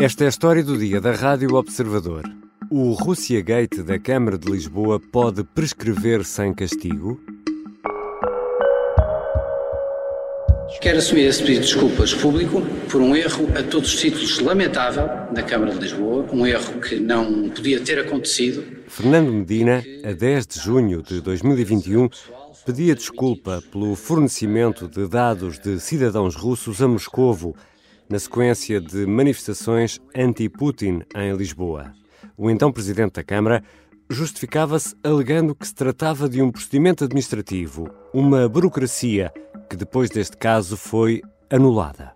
Esta é a história do dia da Rádio Observador. O Rússia Gate da Câmara de Lisboa pode prescrever sem castigo? Quero assumir esse pedido de desculpas público por um erro a todos os títulos lamentável da Câmara de Lisboa, um erro que não podia ter acontecido. Fernando Medina, a 10 de junho de 2021, pedia desculpa pelo fornecimento de dados de cidadãos russos a Moscovo na sequência de manifestações anti-Putin em Lisboa. O então presidente da Câmara justificava-se alegando que se tratava de um procedimento administrativo, uma burocracia que depois deste caso foi anulada.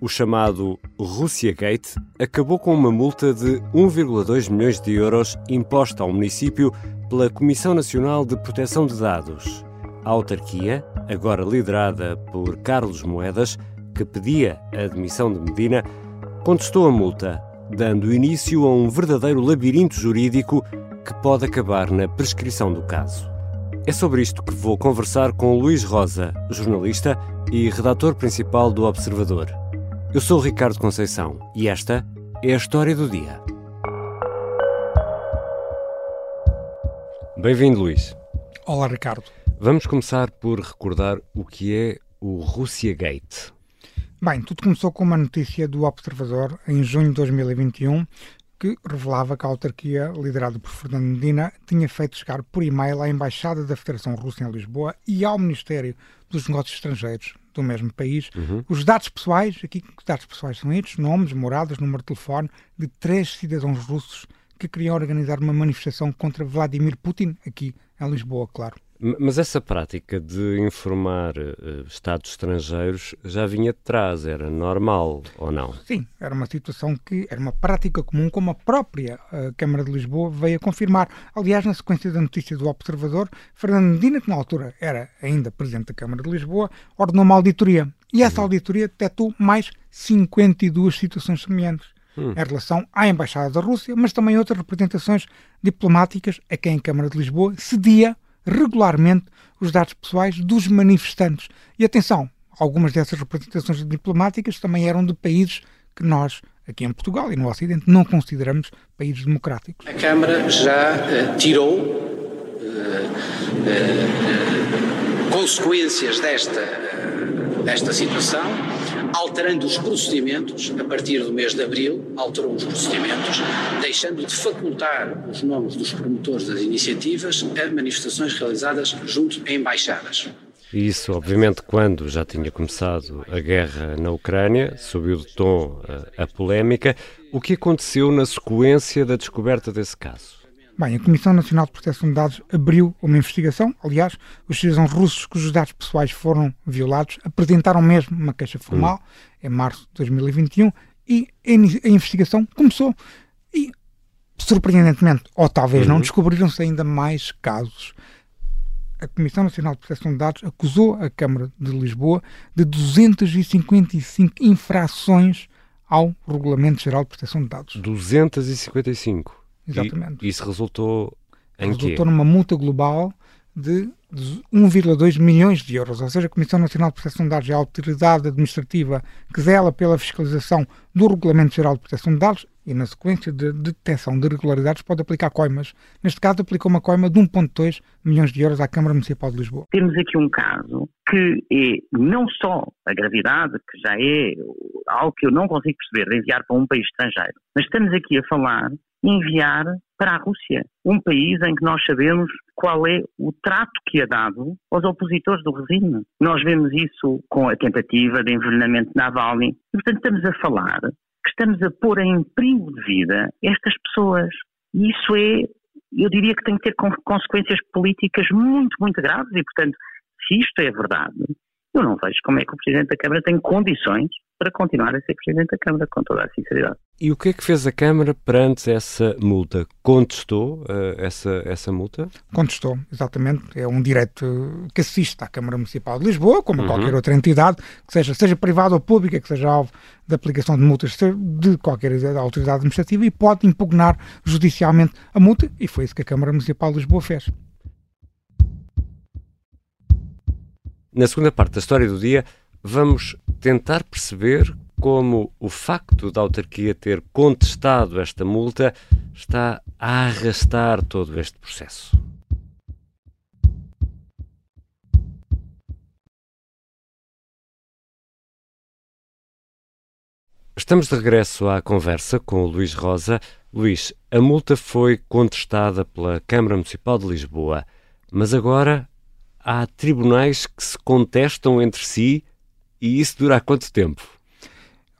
O chamado Russia Gate acabou com uma multa de 1,2 milhões de euros imposta ao município pela Comissão Nacional de Proteção de Dados. A autarquia, agora liderada por Carlos Moedas, que pedia a admissão de Medina, contestou a multa, dando início a um verdadeiro labirinto jurídico que pode acabar na prescrição do caso. É sobre isto que vou conversar com Luís Rosa, jornalista e redator principal do Observador. Eu sou Ricardo Conceição e esta é a história do dia. Bem-vindo, Luís. Olá, Ricardo. Vamos começar por recordar o que é o Russia Gate. Bem, tudo começou com uma notícia do Observador em junho de 2021 que revelava que a autarquia, liderada por Fernando Medina, tinha feito chegar por e-mail à Embaixada da Federação Russa em Lisboa e ao Ministério dos Negócios Estrangeiros do mesmo país uhum. os dados pessoais, aqui que dados pessoais são estes, nomes, moradas, número de telefone de três cidadãos russos que queriam organizar uma manifestação contra Vladimir Putin, aqui em Lisboa, claro. Mas essa prática de informar uh, Estados estrangeiros já vinha de trás, era normal ou não? Sim, era uma situação que era uma prática comum, como a própria uh, Câmara de Lisboa veio a confirmar. Aliás, na sequência da notícia do Observador, Fernando Medina, que na altura era ainda Presidente da Câmara de Lisboa, ordenou uma auditoria. E essa uhum. auditoria detectou mais 52 situações semelhantes. Hum. em relação à Embaixada da Rússia, mas também outras representações diplomáticas a quem a Câmara de Lisboa cedia regularmente os dados pessoais dos manifestantes. E atenção, algumas dessas representações diplomáticas também eram de países que nós, aqui em Portugal e no Ocidente, não consideramos países democráticos. A Câmara já uh, tirou uh, uh, consequências desta, desta situação alterando os procedimentos, a partir do mês de abril, alterou os procedimentos, deixando de facultar os nomes dos promotores das iniciativas a manifestações realizadas junto a embaixadas. Isso, obviamente, quando já tinha começado a guerra na Ucrânia, subiu de tom a, a polémica. O que aconteceu na sequência da descoberta desse caso? Bem, a Comissão Nacional de Proteção de Dados abriu uma investigação. Aliás, os cidadãos russos cujos dados pessoais foram violados apresentaram mesmo uma queixa formal em março de 2021 e a investigação começou. E, surpreendentemente, ou talvez não, uhum. descobriram-se ainda mais casos. A Comissão Nacional de Proteção de Dados acusou a Câmara de Lisboa de 255 infrações ao Regulamento Geral de Proteção de Dados. 255? Exatamente. E isso resultou em resultou quê? numa multa global de 1,2 milhões de euros, ou seja, a Comissão Nacional de Proteção de Dados é a autoridade administrativa que zela pela fiscalização do Regulamento Geral de Proteção de Dados e, na sequência de detecção de irregularidades, pode aplicar coimas. Neste caso, aplicou uma coima de 1,2 milhões de euros à Câmara Municipal de Lisboa. Temos aqui um caso que é não só a gravidade, que já é algo que eu não consigo perceber, de enviar para um país estrangeiro, mas estamos aqui a falar enviar para a Rússia, um país em que nós sabemos qual é o trato que é dado aos opositores do regime. Nós vemos isso com a tentativa de envenenamento de Navalny. E, portanto, estamos a falar que estamos a pôr em perigo de vida estas pessoas. E isso é, eu diria que tem que ter consequências políticas muito, muito graves. E, portanto, se isto é verdade, eu não vejo como é que o Presidente da Câmara tem condições para continuar a ser Presidente da Câmara, com toda a sinceridade. E o que é que fez a Câmara perante essa multa? Contestou uh, essa, essa multa? Contestou, exatamente. É um direito que assiste à Câmara Municipal de Lisboa, como a uhum. qualquer outra entidade, que seja, seja privada ou pública, que seja alvo da aplicação de multas de qualquer autoridade administrativa e pode impugnar judicialmente a multa, e foi isso que a Câmara Municipal de Lisboa fez. Na segunda parte da história do dia, vamos tentar perceber como o facto da autarquia ter contestado esta multa está a arrastar todo este processo. Estamos de regresso à conversa com o Luís Rosa. Luís, a multa foi contestada pela Câmara Municipal de Lisboa, mas agora há tribunais que se contestam entre si e isso dura há quanto tempo?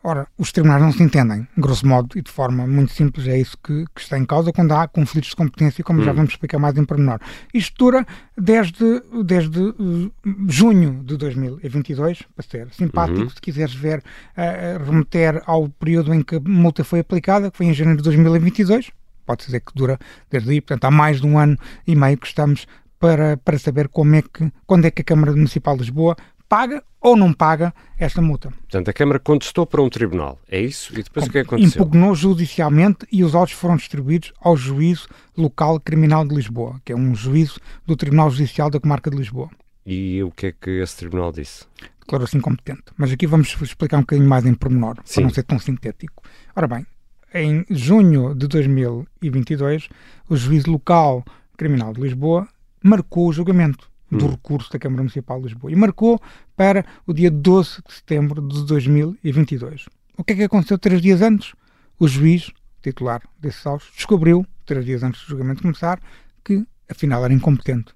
Ora, os tribunais não se entendem, grosso modo, e de forma muito simples, é isso que, que está em causa quando há conflitos de competência, como hum. já vamos explicar mais em pormenor. Isto dura desde, desde uh, junho de 2022, para ser simpático, uhum. se quiseres ver, uh, remeter ao período em que a multa foi aplicada, que foi em janeiro de 2022, pode dizer que dura desde aí, portanto há mais de um ano e meio que estamos para, para saber como é que, quando é que a Câmara Municipal de Lisboa paga ou não paga esta multa. Portanto, a Câmara contestou para um tribunal, é isso? E depois Com, o que é aconteceu? Impugnou judicialmente e os autos foram distribuídos ao Juízo Local Criminal de Lisboa, que é um juízo do Tribunal Judicial da Comarca de Lisboa. E o que é que esse tribunal disse? Declarou-se incompetente. Mas aqui vamos explicar um bocadinho mais em pormenor, Sim. para não ser tão sintético. Ora bem, em junho de 2022, o Juízo Local Criminal de Lisboa marcou o julgamento do hum. recurso da Câmara Municipal de Lisboa e marcou para o dia 12 de setembro de 2022. O que é que aconteceu três dias antes? O juiz titular desses autos descobriu, três dias antes do julgamento começar, que afinal era incompetente.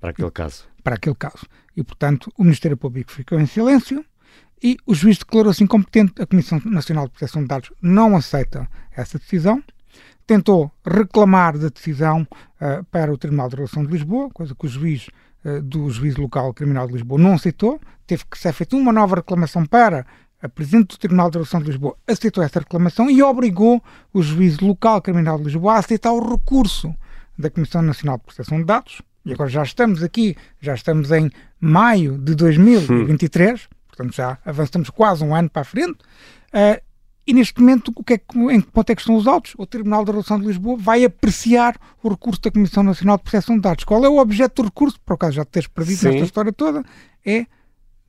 Para aquele caso. Para aquele caso. E, portanto, o Ministério Público ficou em silêncio e o juiz declarou-se incompetente. A Comissão Nacional de Proteção de Dados não aceita essa decisão tentou reclamar da decisão uh, para o Tribunal de Relação de Lisboa, coisa que o juiz uh, do Juízo Local Criminal de Lisboa não aceitou. Teve que ser feita uma nova reclamação para a Presidente do Tribunal de Relação de Lisboa aceitou essa reclamação e obrigou o Juízo Local Criminal de Lisboa a aceitar o recurso da Comissão Nacional de Proteção de Dados. E agora já estamos aqui, já estamos em maio de 2023, hum. portanto já avançamos quase um ano para a frente. Uh, e neste momento, o que é em que ponto é que estão os autos? O Tribunal da Relação de Lisboa vai apreciar o recurso da Comissão Nacional de Proteção de Dados. Qual é o objeto do recurso? Por acaso já te teres perdido Sim. nesta história toda? É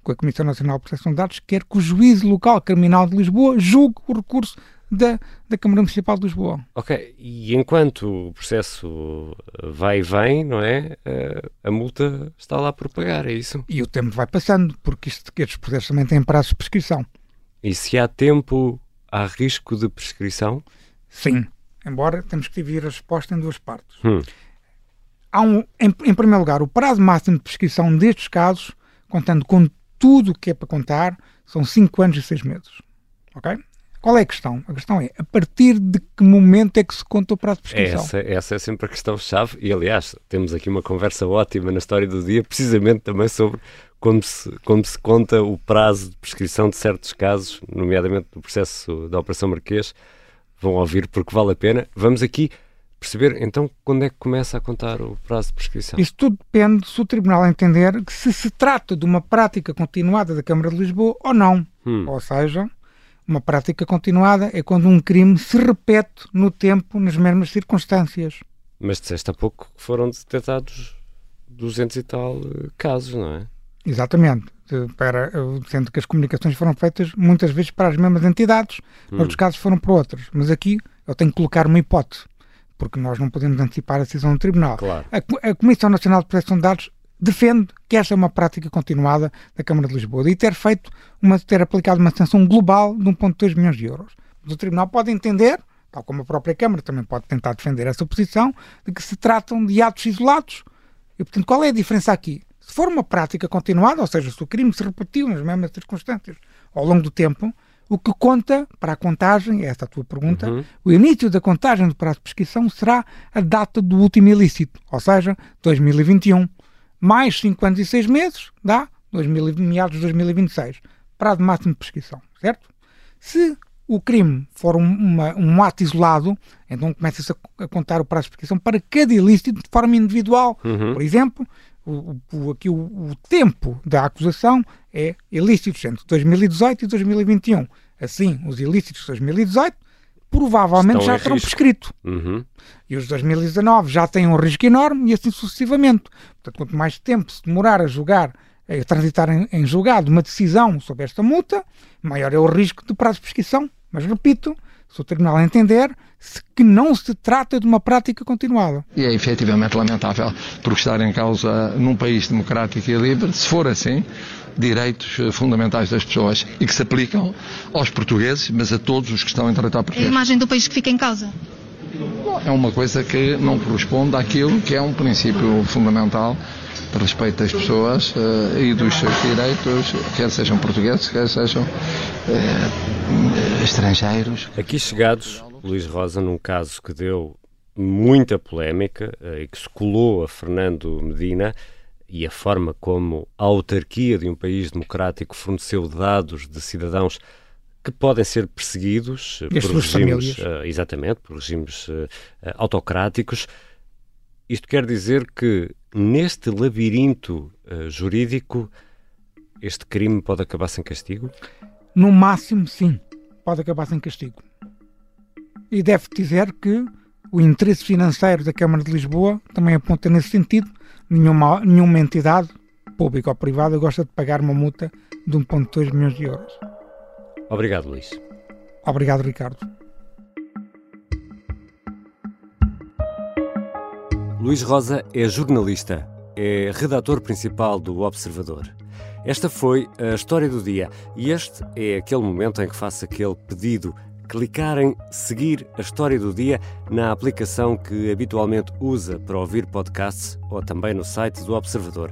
que a Comissão Nacional de Proteção de Dados quer que o juízo local criminal de Lisboa julgue o recurso da, da Câmara Municipal de Lisboa. Ok, e enquanto o processo vai e vem, não é? Eh, a multa está lá por pagar, é isso? E o tempo vai passando, porque isto, estes processos também têm prazos de prescrição. E se há tempo há risco de prescrição? Sim, embora temos que dividir a resposta em duas partes. Hum. Há um, em, em, primeiro lugar, o prazo máximo de prescrição destes casos, contando com tudo o que é para contar, são 5 anos e 6 meses. Ok? Qual é a questão? A questão é a partir de que momento é que se conta o prazo de prescrição? Essa, essa é sempre a questão-chave e, aliás, temos aqui uma conversa ótima na história do dia, precisamente também sobre como se, como se conta o prazo de prescrição de certos casos, nomeadamente no processo da Operação Marquês. Vão ouvir porque vale a pena. Vamos aqui perceber então quando é que começa a contar o prazo de prescrição. Isso tudo depende se o Tribunal entender que se se trata de uma prática continuada da Câmara de Lisboa ou não. Hum. Ou seja, uma prática continuada é quando um crime se repete no tempo, nas mesmas circunstâncias. Mas disseste há pouco que foram detectados 200 e tal eh, casos, não é? Exatamente. Para, sendo que as comunicações foram feitas muitas vezes para as mesmas entidades, hum. outros casos foram para outras. Mas aqui eu tenho que colocar uma hipótese, porque nós não podemos antecipar a decisão do Tribunal. Claro. A, a Comissão Nacional de Proteção de Dados defende que esta é uma prática continuada da Câmara de Lisboa e ter feito uma, ter aplicado uma sanção global de 1,2 milhões de euros. Mas o Tribunal pode entender, tal como a própria Câmara também pode tentar defender essa posição, de que se tratam de atos isolados. E, portanto, qual é a diferença aqui? Se for uma prática continuada, ou seja, se o crime se repetiu nas mesmas circunstâncias ao longo do tempo, o que conta para a contagem, esta é a tua pergunta, uhum. o início da contagem do prazo de prescrição será a data do último ilícito, ou seja, 2021. Mais 5 anos e 6 meses dá 2000, meados de 2026. Prazo máximo de prescrição, certo? Se o crime for um, uma, um ato isolado, então começa-se a, a, contar o prazo de prescrição para cada ilícito de forma individual. Uhum. Por exemplo, o, o, aqui o, o, tempo da acusação é ilícitos entre 2018 e 2021. Assim, os ilícitos de 2018 provavelmente Estão já terão prescrito. Uhum. E os de 2019 já têm um risco enorme e assim sucessivamente. Portanto, quanto mais tempo se demorar a julgar é transitar em, em julgado uma decisão sobre esta multa, maior é o risco de prazo de prescrição. Mas repito, se o Tribunal entender que não se trata de uma prática continuada. E é efetivamente lamentável, porque estar em causa num país democrático e livre, se for assim, direitos eh, fundamentais das pessoas e que se aplicam aos portugueses, mas a todos os que estão em território português. É a imagem do país que fica em causa? É uma coisa que não corresponde àquilo que é um princípio fundamental respeito das pessoas uh, e dos seus direitos, quer sejam portugueses, quer sejam uh, estrangeiros. Aqui chegados, Luís Rosa, num caso que deu muita polémica uh, e que se colou a Fernando Medina e a forma como a autarquia de um país democrático forneceu dados de cidadãos que podem ser perseguidos e por regimes, uh, exatamente, por regimes uh, autocráticos. Isto quer dizer que neste labirinto uh, jurídico este crime pode acabar sem castigo? No máximo, sim, pode acabar sem castigo. E deve dizer que o interesse financeiro da Câmara de Lisboa também aponta nesse sentido. Nenhuma, nenhuma entidade, pública ou privada, gosta de pagar uma multa de 1,2 milhões de euros. Obrigado, Luís. Obrigado, Ricardo. Luís Rosa é jornalista, é redator principal do Observador. Esta foi a história do dia e este é aquele momento em que faço aquele pedido: clicar em seguir a história do dia na aplicação que habitualmente usa para ouvir podcasts ou também no site do Observador.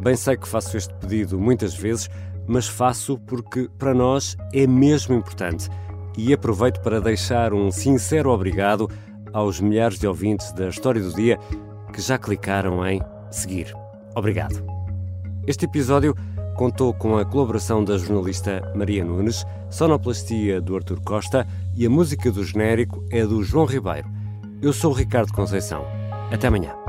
Bem sei que faço este pedido muitas vezes, mas faço porque para nós é mesmo importante. E aproveito para deixar um sincero obrigado aos milhares de ouvintes da História do Dia que já clicaram em seguir. Obrigado. Este episódio contou com a colaboração da jornalista Maria Nunes, sonoplastia do Artur Costa e a música do genérico é do João Ribeiro. Eu sou o Ricardo Conceição. Até amanhã.